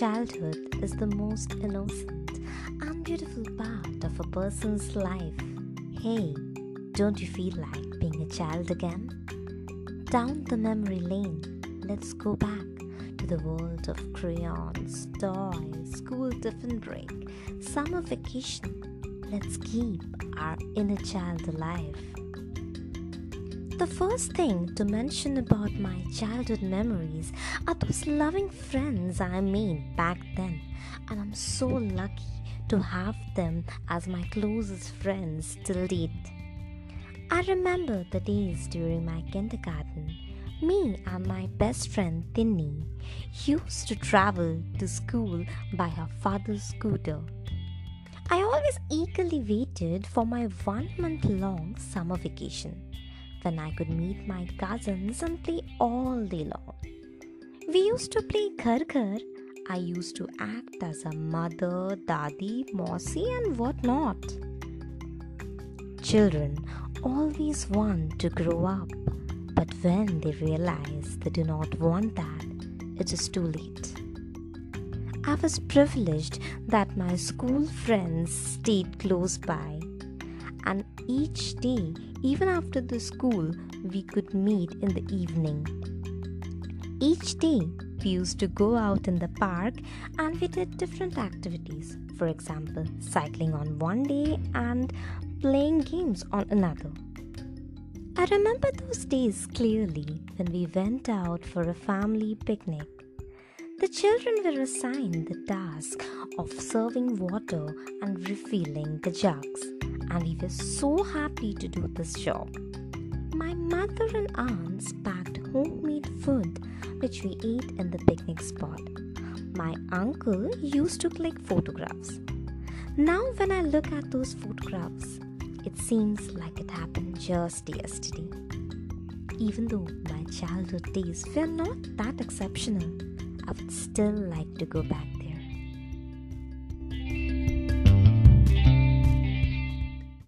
childhood is the most innocent and beautiful part of a person's life. Hey, don't you feel like being a child again? Down the memory lane, let's go back to the world of crayons, toys, school tiffin break, summer vacation. Let's keep our inner child alive. The first thing to mention about my childhood memories are those loving friends I made back then, and I'm so lucky to have them as my closest friends till date. I remember the days during my kindergarten. Me and my best friend Tinny used to travel to school by her father's scooter. I always eagerly waited for my one month long summer vacation when I could meet my cousins and play all day long. We used to play Ghar Ghar. I used to act as a mother, dadi, mosi, and whatnot. Children always want to grow up, but when they realize they do not want that, it is too late. I was privileged that my school friends stayed close by, and each day even after the school, we could meet in the evening. Each day, we used to go out in the park and we did different activities. For example, cycling on one day and playing games on another. I remember those days clearly when we went out for a family picnic. The children were assigned the task of serving water and refilling the jugs and we were so happy to do this job. My mother and aunts packed homemade food which we ate in the picnic spot. My uncle used to click photographs. Now, when I look at those photographs, it seems like it happened just yesterday. Even though my childhood days were not that exceptional, I would still like to go back